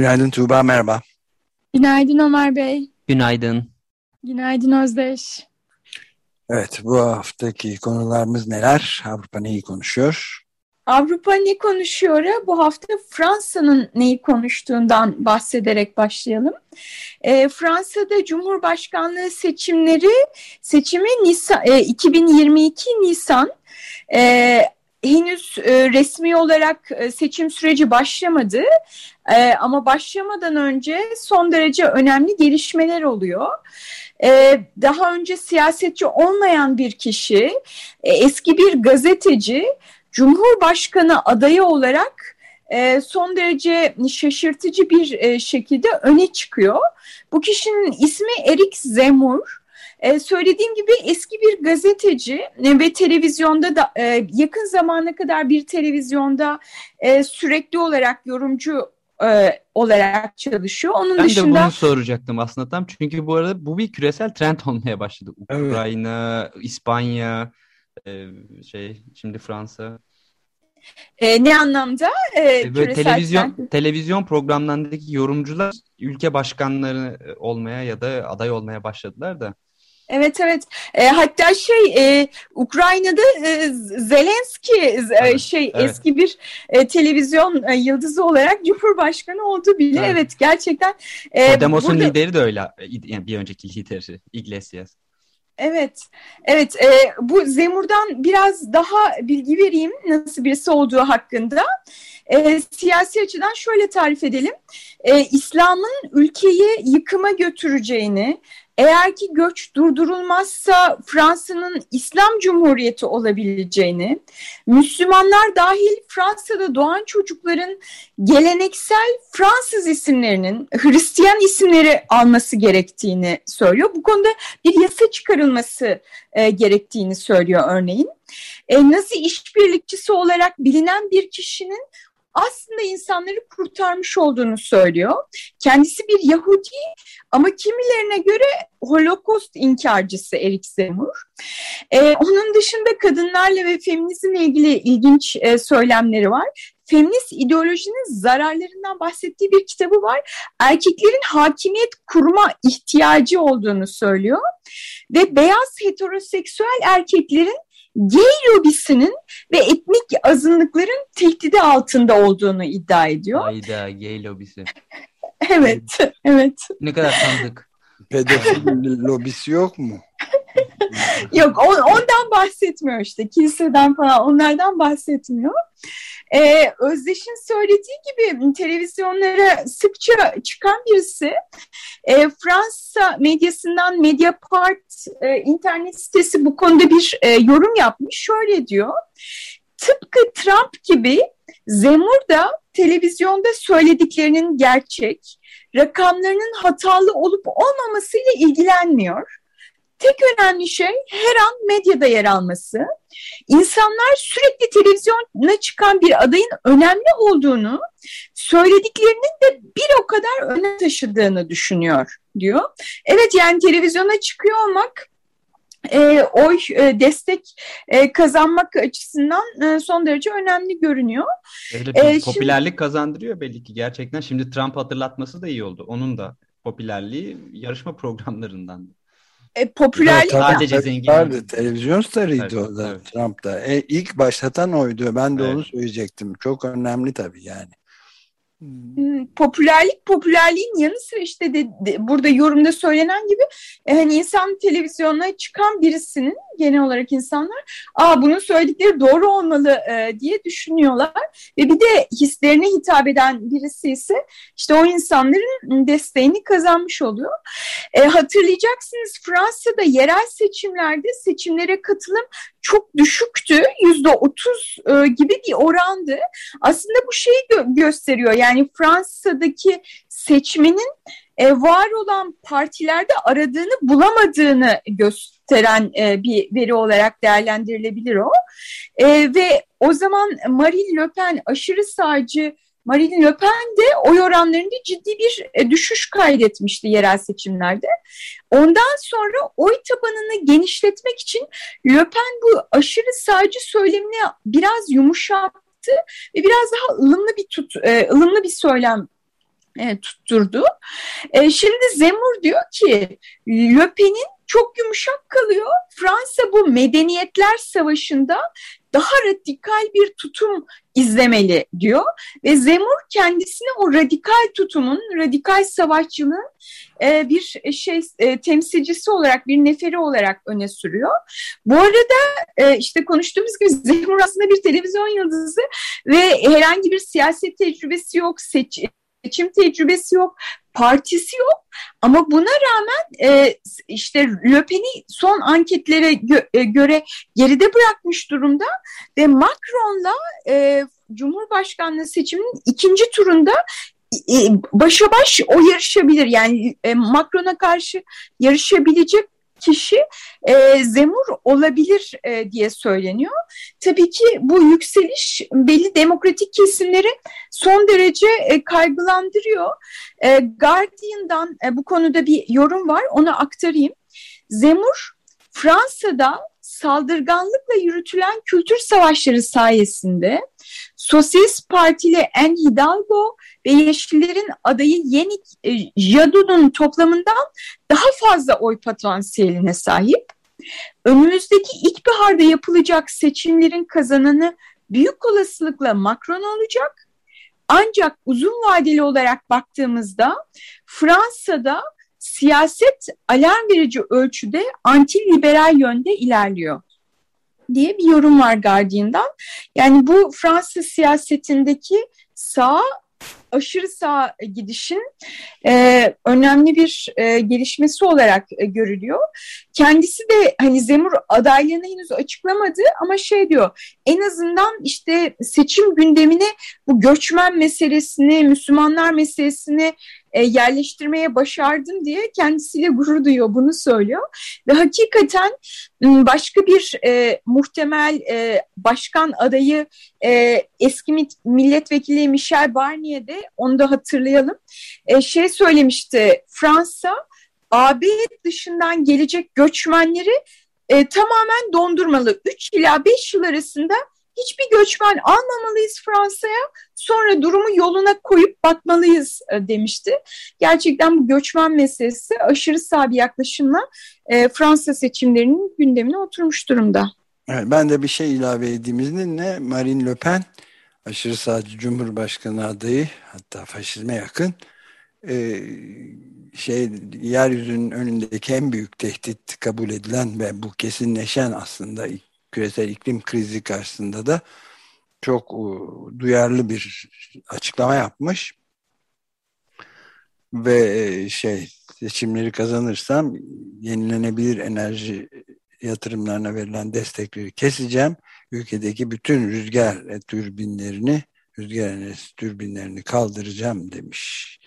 Günaydın Tuğba, merhaba. Günaydın Ömer Bey. Günaydın. Günaydın Özdeş. Evet, bu haftaki konularımız neler? Avrupa neyi konuşuyor? Avrupa ne konuşuyor? Bu hafta Fransa'nın neyi konuştuğundan bahsederek başlayalım. E, Fransa'da Cumhurbaşkanlığı seçimleri, seçimi Nisan, e, 2022 Nisan. E, henüz e, resmi olarak e, seçim süreci başlamadı e, ama başlamadan önce son derece önemli gelişmeler oluyor. E, daha önce siyasetçi olmayan bir kişi, e, eski bir gazeteci, Cumhurbaşkanı adayı olarak e, son derece şaşırtıcı bir e, şekilde öne çıkıyor. Bu kişinin ismi Erik Zemmour. Ee, söylediğim gibi eski bir gazeteci ve televizyonda da e, yakın zamana kadar bir televizyonda e, sürekli olarak yorumcu e, olarak çalışıyor. Onun ben dışında de bunu soracaktım aslında tam çünkü bu arada bu bir küresel trend olmaya başladı. Ukrayna, evet. İspanya, e, şey şimdi Fransa. E, ne anlamda? E, Böyle televizyon trend. televizyon programlarındaki yorumcular ülke başkanları olmaya ya da aday olmaya başladılar da. Evet evet. E, hatta şey e, Ukrayna'da e, Zelenski e, evet, şey evet. eski bir e, televizyon e, yıldızı olarak Cumhurbaşkanı oldu bile. Evet, evet gerçekten. E, Podemos'un burada... lideri de öyle. Yani bir önceki lideri Iglesias. Evet, evet. E, bu Zemur'dan biraz daha bilgi vereyim nasıl birisi olduğu hakkında. E, siyasi açıdan şöyle tarif edelim. E, İslam'ın ülkeyi yıkıma götüreceğini, eğer ki göç durdurulmazsa Fransa'nın İslam Cumhuriyeti olabileceğini, Müslümanlar dahil Fransa'da doğan çocukların geleneksel Fransız isimlerinin Hristiyan isimleri alması gerektiğini söylüyor. Bu konuda bir yasa çıkarılması e, gerektiğini söylüyor örneğin. E, Nazi işbirlikçisi olarak bilinen bir kişinin aslında insanları kurtarmış olduğunu söylüyor. Kendisi bir Yahudi ama kimilerine göre Holocaust inkarcısı Erik Zemmour. Ee, onun dışında kadınlarla ve feminizmle ilgili ilginç e, söylemleri var. Feminist ideolojinin zararlarından bahsettiği bir kitabı var. Erkeklerin hakimiyet kurma ihtiyacı olduğunu söylüyor. Ve beyaz heteroseksüel erkeklerin gay lobisinin ve etnik azınlıkların tehdidi altında olduğunu iddia ediyor. Hayda gay lobisi. evet, evet. Ne kadar tanıdık. Pedofil lobisi yok mu? yok on, ondan bahsetmiyor işte kiliseden falan onlardan bahsetmiyor. Ee, Özdeş'in söylediği gibi televizyonlara sıkça çıkan birisi e, Fransa medyasından Mediapart e, internet sitesi bu konuda bir e, yorum yapmış. Şöyle diyor, tıpkı Trump gibi Zemur da televizyonda söylediklerinin gerçek, rakamlarının hatalı olup olmamasıyla ilgilenmiyor. Tek önemli şey her an medyada yer alması. İnsanlar sürekli televizyona çıkan bir adayın önemli olduğunu, söylediklerinin de bir o kadar öne taşıdığını düşünüyor diyor. Evet yani televizyona çıkıyor olmak e, oy e, destek e, kazanmak açısından e, son derece önemli görünüyor. Öyle bir e, popülerlik şimdi, kazandırıyor belli ki gerçekten. Şimdi Trump hatırlatması da iyi oldu. Onun da popülerliği yarışma programlarından e, popülerlik evet, sadece zengin. Vardı, televizyon starıydı evet, o da evet. Trump'ta. E, ilk başlatan oydu. Ben de evet. onu söyleyecektim. Çok önemli tabii yani. Hmm, popülerlik popülerliğin yanı sıra işte de, de, burada yorumda söylenen gibi e, hani insan televizyona çıkan birisinin genel olarak insanlar aa bunun söyledikleri doğru olmalı e, diye düşünüyorlar ve bir de hislerine hitap eden birisi ise işte o insanların desteğini kazanmış oluyor. E, hatırlayacaksınız Fransa'da yerel seçimlerde seçimlere katılım çok düşüktü. Yüzde otuz e, gibi bir orandı. Aslında bu şeyi gö gösteriyor. Yani Fransa'daki seçmenin e, var olan partilerde aradığını bulamadığını gösteren e, bir veri olarak değerlendirilebilir o. E, ve o zaman Marine Le Pen aşırı sağcı Marine Le Pen de oy oranlarında ciddi bir e, düşüş kaydetmişti yerel seçimlerde. Ondan sonra oy tabanını genişletmek için Le Pen bu aşırı sağcı söylemini biraz yumuşattı ve biraz daha ılımlı bir tut, e, ılımlı bir söylem e, tutturdu. Şimdi Zemur diyor ki Le Pen'in çok yumuşak kalıyor. Fransa bu medeniyetler savaşında daha radikal bir tutum izlemeli diyor ve Zemur kendisini o radikal tutumun, radikal savaşçılığın e, bir şey e, temsilcisi olarak, bir neferi olarak öne sürüyor. Bu arada e, işte konuştuğumuz gibi Zemur aslında bir televizyon yıldızı ve herhangi bir siyaset tecrübesi yok, seç, seçim tecrübesi yok, partisi yok ama buna rağmen e, işte Le Pen'i son anketlere gö e, göre geride bırakmış durumda ve Macron'la e, Cumhurbaşkanlığı seçiminin ikinci turunda başa baş o yarışabilir. Yani e, Macron'a karşı yarışabilecek kişi e, Zemur olabilir e, diye söyleniyor. Tabii ki bu yükseliş belli demokratik kesimleri son derece e, kaygılandırıyor. E, Guardian'dan e, bu konuda bir yorum var onu aktarayım. Zemur Fransa'da saldırganlıkla yürütülen kültür savaşları sayesinde Sosyalist Partili En Hidalgo ve Yeşillerin adayı Yenik e, Jadot'un toplamından daha fazla oy potansiyeline sahip. Önümüzdeki ilkbaharda yapılacak seçimlerin kazananı büyük olasılıkla Macron olacak. Ancak uzun vadeli olarak baktığımızda Fransa'da siyaset alarm verici ölçüde anti-liberal yönde ilerliyor diye bir yorum var Guardian'dan. Yani bu Fransız siyasetindeki sağ aşırı sağ gidişin e, önemli bir e, gelişmesi olarak e, görülüyor. Kendisi de hani Zemur adaylığını henüz açıklamadı ama şey diyor en azından işte seçim gündemine bu göçmen meselesini, Müslümanlar meselesini e, yerleştirmeye başardım diye kendisiyle gurur duyuyor bunu söylüyor. Ve hakikaten başka bir e, muhtemel e, başkan adayı e, eski milletvekili Michel Barnier de onu da hatırlayalım. E, şey söylemişti Fransa AB dışından gelecek göçmenleri e, tamamen dondurmalı. 3 ila 5 yıl arasında hiçbir göçmen almamalıyız Fransa'ya sonra durumu yoluna koyup bakmalıyız e, demişti. Gerçekten bu göçmen meselesi aşırı sağ bir yaklaşımla e, Fransa seçimlerinin gündemine oturmuş durumda. Evet, ben de bir şey ilave edeyim izninle Marine Le Pen aşırı sağcı Cumhurbaşkanı adayı hatta faşizme yakın e, şey yeryüzünün önündeki en büyük tehdit kabul edilen ve bu kesinleşen aslında küresel iklim krizi karşısında da çok duyarlı bir açıklama yapmış. Ve e, şey seçimleri kazanırsam yenilenebilir enerji yatırımlarına verilen destekleri keseceğim. Ülkedeki bütün rüzgar türbinlerini, rüzgar enerjisi türbinlerini kaldıracağım demiş.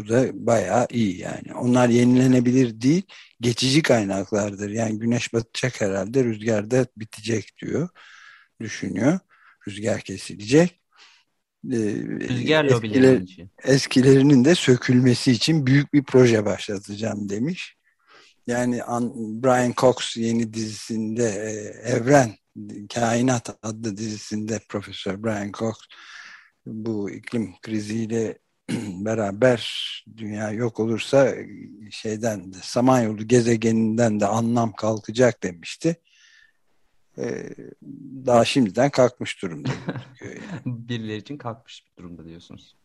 Bu da bayağı iyi yani. Onlar yenilenebilir değil, geçici kaynaklardır. Yani güneş batacak herhalde, rüzgar da bitecek diyor, düşünüyor. Rüzgar kesilecek. Ee, rüzgar eskiler, Eskilerinin de sökülmesi için büyük bir proje başlatacağım demiş. Yani Brian Cox yeni dizisinde e, Evren, Kainat adlı dizisinde Profesör Brian Cox bu iklim kriziyle beraber dünya yok olursa şeyden de Samanyolu gezegeninden de anlam kalkacak demişti. Ee, daha şimdiden kalkmış durumda. Yani. Birileri için kalkmış durumda diyorsunuz.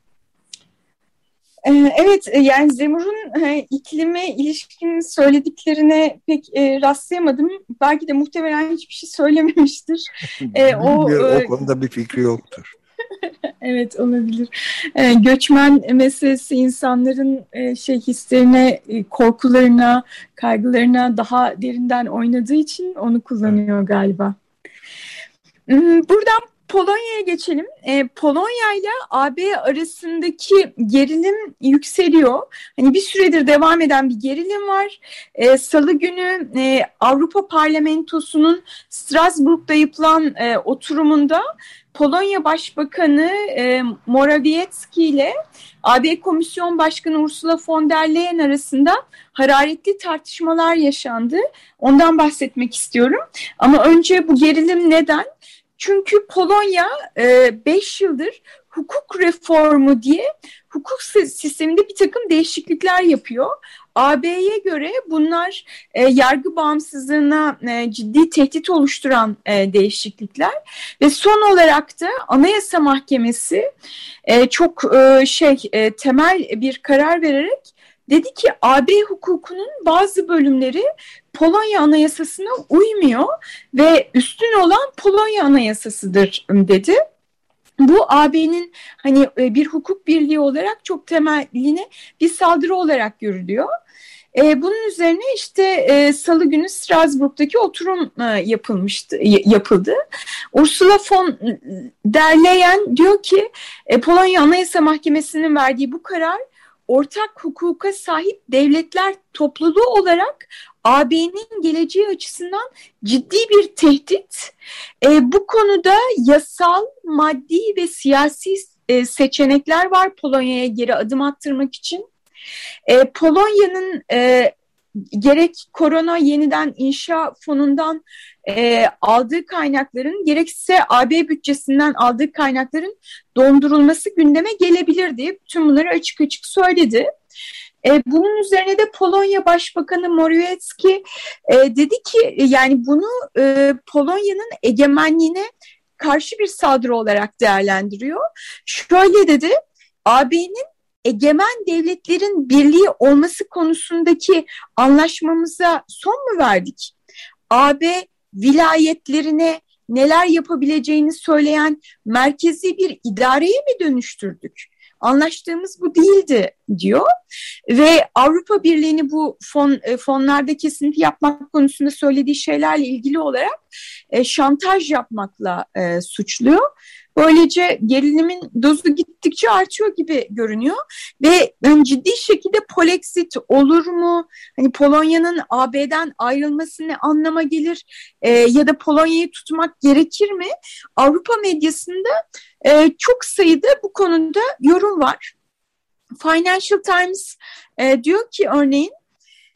Ee, evet e, yani Zemur'un e, iklime ilişkin söylediklerine pek e, rastlayamadım. Belki de muhtemelen hiçbir şey söylememiştir. e, o, o konuda bir fikri yoktur. evet olabilir. E, göçmen meselesi insanların e, şey hislerine, e, korkularına, kaygılarına daha derinden oynadığı için onu kullanıyor galiba. Hmm, buradan Polonya'ya geçelim. E, Polonya ile AB arasındaki gerilim yükseliyor. Hani bir süredir devam eden bir gerilim var. E, Salı günü e, Avrupa Parlamentosu'nun Strasbourg'da yapılan e, oturumunda Polonya Başbakanı e, Morawiecki ile AB Komisyon Başkanı Ursula von der Leyen arasında hararetli tartışmalar yaşandı. Ondan bahsetmek istiyorum. Ama önce bu gerilim neden? Çünkü Polonya 5 e, yıldır hukuk reformu diye hukuk sisteminde bir takım değişiklikler yapıyor. AB'ye göre bunlar e, yargı bağımsızlığına e, ciddi tehdit oluşturan e, değişiklikler ve son olarak da Anayasa Mahkemesi e, çok e, şey e, temel bir karar vererek dedi ki AB hukukunun bazı bölümleri Polonya Anayasası'na uymuyor ve üstün olan Polonya Anayasası'dır dedi. Bu AB'nin hani e, bir hukuk birliği olarak çok temeline bir saldırı olarak görülüyor. E, bunun üzerine işte e, Salı günü Strasbourg'daki oturum e, yapılmıştı, yapıldı. Ursula von der Leyen diyor ki e, Polonya Anayasa Mahkemesi'nin verdiği bu karar ortak hukuka sahip devletler topluluğu olarak AB'nin geleceği açısından ciddi bir tehdit. E, bu konuda yasal, maddi ve siyasi e, seçenekler var Polonya'ya geri adım attırmak için. E, Polonya'nın e, gerek korona yeniden inşa fonundan e, aldığı kaynakların gerekse AB bütçesinden aldığı kaynakların dondurulması gündeme gelebilir diye tüm bunları açık açık söyledi. E, bunun üzerine de Polonya Başbakanı Morawiecki e, dedi ki yani bunu e, Polonya'nın egemenliğine karşı bir saldırı olarak değerlendiriyor. Şöyle dedi, AB'nin egemen devletlerin birliği olması konusundaki anlaşmamıza son mu verdik? AB vilayetlerine neler yapabileceğini söyleyen merkezi bir idareye mi dönüştürdük? Anlaştığımız bu değildi diyor ve Avrupa Birliği'ni bu fon e, fonlarda kesinti yapmak konusunda söylediği şeylerle ilgili olarak e, şantaj yapmakla e, suçluyor. Böylece gerilimin dozu gittikçe artıyor gibi görünüyor ve yani ciddi şekilde Polexit olur mu? Hani Polonya'nın AB'den ayrılması ne anlama gelir? E, ya da Polonya'yı tutmak gerekir mi? Avrupa medyasında e, çok sayıda bu konuda yorum var. Financial Times e, diyor ki örneğin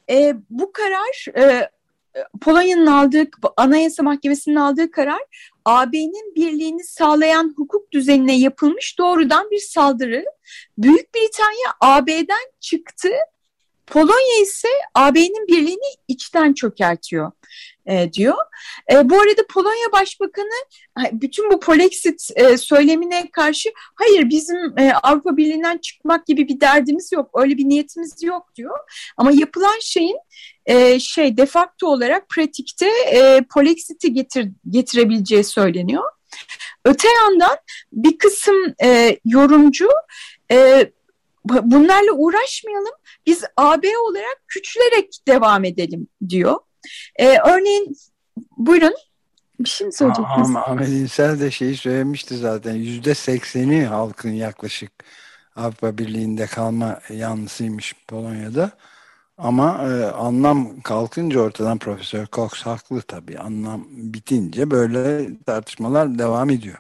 e, bu karar e, Polonya'nın aldığı, Anayasa Mahkemesi'nin aldığı karar AB'nin birliğini sağlayan hukuk düzenine yapılmış doğrudan bir saldırı. Büyük Britanya AB'den çıktı. Polonya ise AB'nin birliğini içten çökertiyor e, diyor. E, bu arada Polonya Başbakanı bütün bu Polexit e, söylemine karşı hayır bizim e, Avrupa Birliği'nden çıkmak gibi bir derdimiz yok, öyle bir niyetimiz yok diyor. Ama yapılan şeyin e, şey defakto olarak pratikte e, Polexit'i getir, getirebileceği söyleniyor. Öte yandan bir kısım e, yorumcu e, bunlarla uğraşmayalım biz AB olarak küçülerek devam edelim diyor. E, örneğin buyurun bir şey mi söyleyecektiniz? Ama Ahmet İnsel de şeyi söylemişti zaten yüzde sekseni halkın yaklaşık Avrupa Birliği'nde kalma yanlısıymış Polonya'da. Ama e, anlam kalkınca ortadan Profesör Cox haklı tabii. Anlam bitince böyle tartışmalar devam ediyor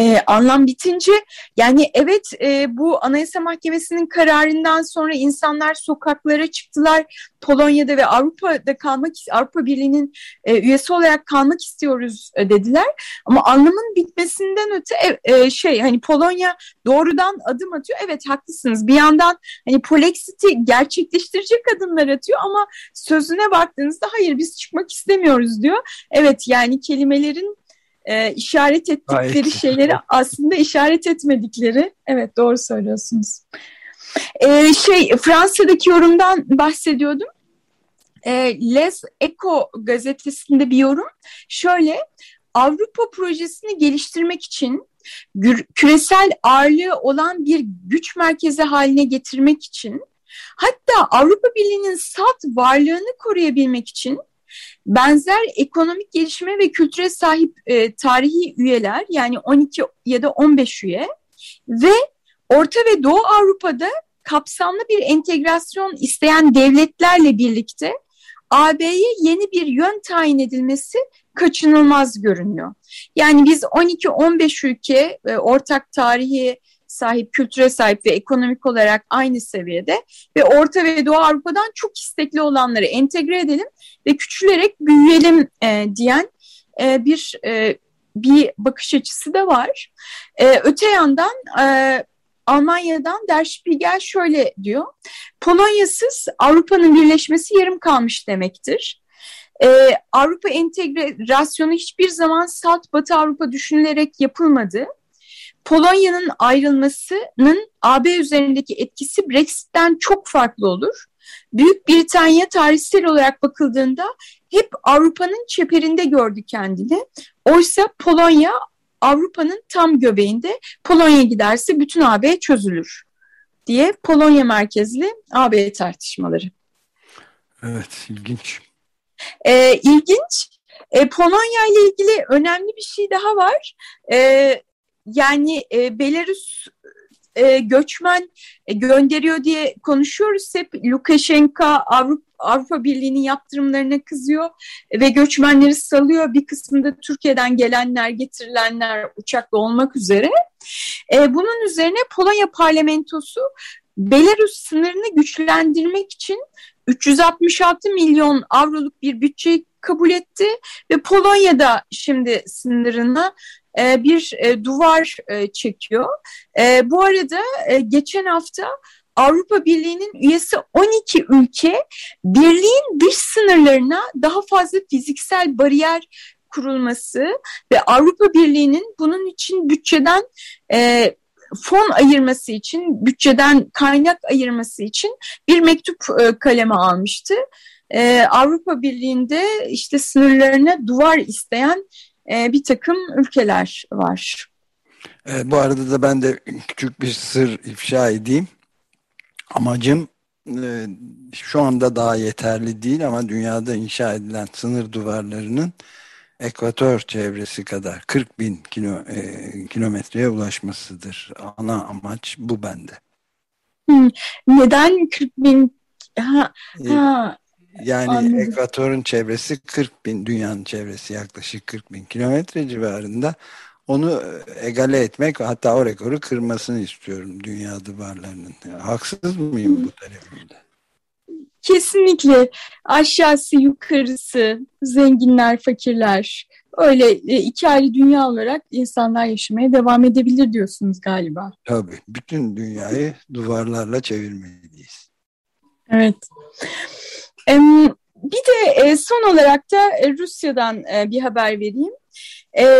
e, anlam bitince yani evet e, bu Anayasa Mahkemesi'nin kararından sonra insanlar sokaklara çıktılar. Polonya'da ve Avrupa'da kalmak Avrupa Birliği'nin e, üyesi olarak kalmak istiyoruz e, dediler. Ama anlamın bitmesinden öte e, e, şey hani Polonya doğrudan adım atıyor. Evet haklısınız. Bir yandan hani Polexit'i gerçekleştirecek adımlar atıyor ama sözüne baktığınızda hayır biz çıkmak istemiyoruz diyor. Evet yani kelimelerin e, işaret ettikleri Gayet. şeyleri aslında işaret etmedikleri. Evet doğru söylüyorsunuz. E, şey Fransa'daki yorumdan bahsediyordum. E, Les Eco gazetesinde bir yorum. Şöyle Avrupa projesini geliştirmek için küresel ağırlığı olan bir güç merkezi haline getirmek için hatta Avrupa Birliği'nin salt varlığını koruyabilmek için benzer ekonomik gelişme ve kültüre sahip e, tarihi üyeler yani 12 ya da 15 üye ve Orta ve Doğu Avrupa'da kapsamlı bir entegrasyon isteyen devletlerle birlikte AB'ye yeni bir yön tayin edilmesi kaçınılmaz görünüyor. Yani biz 12-15 ülke e, ortak tarihi sahip, kültüre sahip ve ekonomik olarak aynı seviyede ve Orta ve Doğu Avrupa'dan çok istekli olanları entegre edelim ve küçülerek büyüyelim e, diyen e, bir e, bir bakış açısı da var. E, öte yandan e, Almanya'dan Der Spiegel şöyle diyor. Polonyasız Avrupa'nın birleşmesi yarım kalmış demektir. Ee, Avrupa entegrasyonu hiçbir zaman Salt Batı Avrupa düşünülerek yapılmadı. Polonya'nın ayrılmasının AB üzerindeki etkisi Brexit'ten çok farklı olur. Büyük Britanya tarihsel olarak bakıldığında hep Avrupa'nın çeperinde gördü kendini. Oysa Polonya Avrupa'nın tam göbeğinde Polonya giderse bütün AB çözülür diye Polonya merkezli AB tartışmaları. Evet, ilginç. Ee, ilginç. E, Polonya ile ilgili önemli bir şey daha var. E, yani e, Belarus e, göçmen e, gönderiyor diye konuşuyoruz hep. Lukashenko Avrupa, Avrupa Birliği'nin yaptırımlarına kızıyor ve göçmenleri salıyor. Bir kısmında Türkiye'den gelenler, getirilenler uçakla olmak üzere. E, bunun üzerine Polonya parlamentosu Belarus sınırını güçlendirmek için 366 milyon avroluk bir bütçe kabul etti ve Polonya'da şimdi sınırına e, bir e, duvar e, çekiyor. Bu arada geçen hafta Avrupa Birliği'nin üyesi 12 ülke birliğin dış sınırlarına daha fazla fiziksel bariyer kurulması ve Avrupa Birliği'nin bunun için bütçeden fon ayırması için, bütçeden kaynak ayırması için bir mektup e, kaleme almıştı. Avrupa Birliği'nde işte sınırlarına duvar isteyen e, bir takım ülkeler var. E, bu arada da ben de küçük bir sır ifşa edeyim. Amacım e, şu anda daha yeterli değil ama dünyada inşa edilen sınır duvarlarının ekvator çevresi kadar 40 bin kilo, e, kilometreye ulaşmasıdır. Ana amaç bu bende. Neden 40 bin? Ha, ha, yani anladım. ekvatorun çevresi 40 bin, dünyanın çevresi yaklaşık 40 bin kilometre civarında. Onu egale etmek hatta o rekoru kırmasını istiyorum dünya duvarlarının. Yani haksız mıyım bu talebimde? Kesinlikle aşağısı yukarısı zenginler fakirler öyle e, iki ayrı dünya olarak insanlar yaşamaya devam edebilir diyorsunuz galiba. Tabii bütün dünyayı duvarlarla çevirmeliyiz. Evet. Bir de e, son olarak da e, Rusya'dan bir haber vereyim.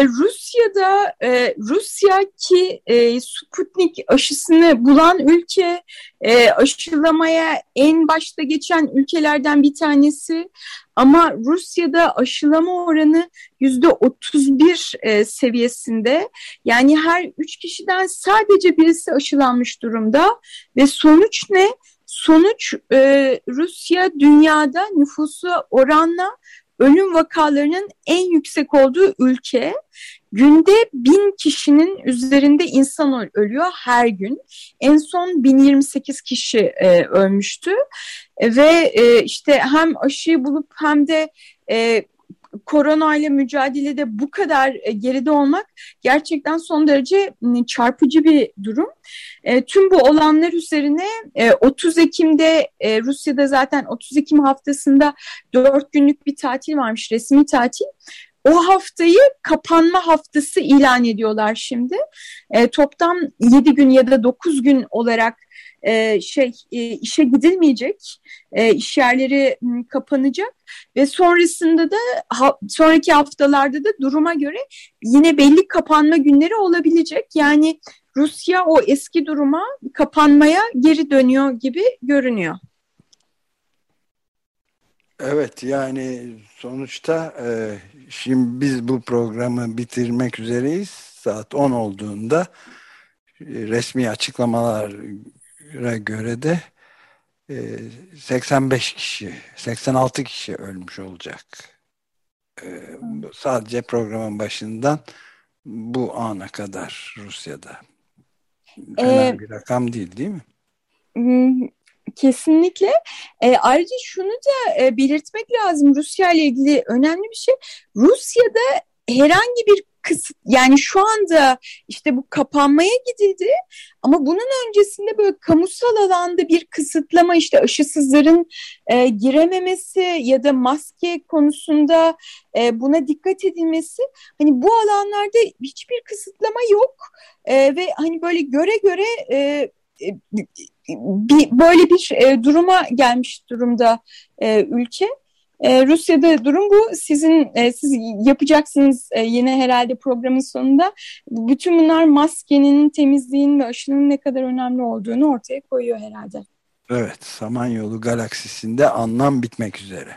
Rusya'da e, Rusya ki e, Sputnik aşısını bulan ülke e, aşılamaya en başta geçen ülkelerden bir tanesi ama Rusya'da aşılama oranı yüzde 31 e, seviyesinde yani her üç kişiden sadece birisi aşılanmış durumda ve sonuç ne? Sonuç e, Rusya dünyada nüfusu oranla ölüm vakalarının en yüksek olduğu ülke. Günde bin kişinin üzerinde insan ölüyor her gün. En son 1028 kişi e, ölmüştü. E, ve e, işte hem aşıyı bulup hem de e, korona ile mücadelede bu kadar e, geride olmak gerçekten son derece çarpıcı bir durum. E, tüm bu olanlar üzerine e, 30 Ekim'de e, Rusya'da zaten 30 Ekim haftasında 4 günlük bir tatil varmış resmi tatil. O haftayı kapanma haftası ilan ediyorlar şimdi. E, toplam 7 gün ya da 9 gün olarak e, şey e, işe gidilmeyecek, e, iş yerleri kapanacak ve sonrasında da ha, sonraki haftalarda da duruma göre yine belli kapanma günleri olabilecek. Yani Rusya o eski duruma kapanmaya geri dönüyor gibi görünüyor. Evet yani sonuçta e, şimdi biz bu programı bitirmek üzereyiz. Saat 10 olduğunda e, resmi açıklamalara göre de 85 kişi, 86 kişi ölmüş olacak. Sadece programın başından bu ana kadar Rusya'da. Fena ee, bir rakam değil değil mi? Kesinlikle. E, ayrıca şunu da e, belirtmek lazım Rusya ile ilgili önemli bir şey. Rusya'da herhangi bir kısıt yani şu anda işte bu kapanmaya gidildi ama bunun öncesinde böyle kamusal alanda bir kısıtlama işte aşısızların e, girememesi ya da maske konusunda e, buna dikkat edilmesi hani bu alanlarda hiçbir kısıtlama yok e, ve hani böyle göre göre e, e bir böyle bir e, duruma gelmiş durumda e, ülke. E, Rusya'da durum bu. Sizin e, siz yapacaksınız e, yine herhalde programın sonunda. Bütün bunlar maskenin, temizliğin ve aşının ne kadar önemli olduğunu ortaya koyuyor herhalde. Evet, Samanyolu galaksisinde anlam bitmek üzere.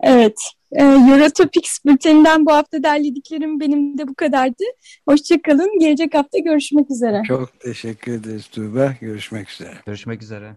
Evet, e, Eurotopics bülteninden bu hafta derlediklerim benim de bu kadardı. Hoşçakalın, gelecek hafta görüşmek üzere. Çok teşekkür ederiz Tuğba, görüşmek üzere. Görüşmek üzere.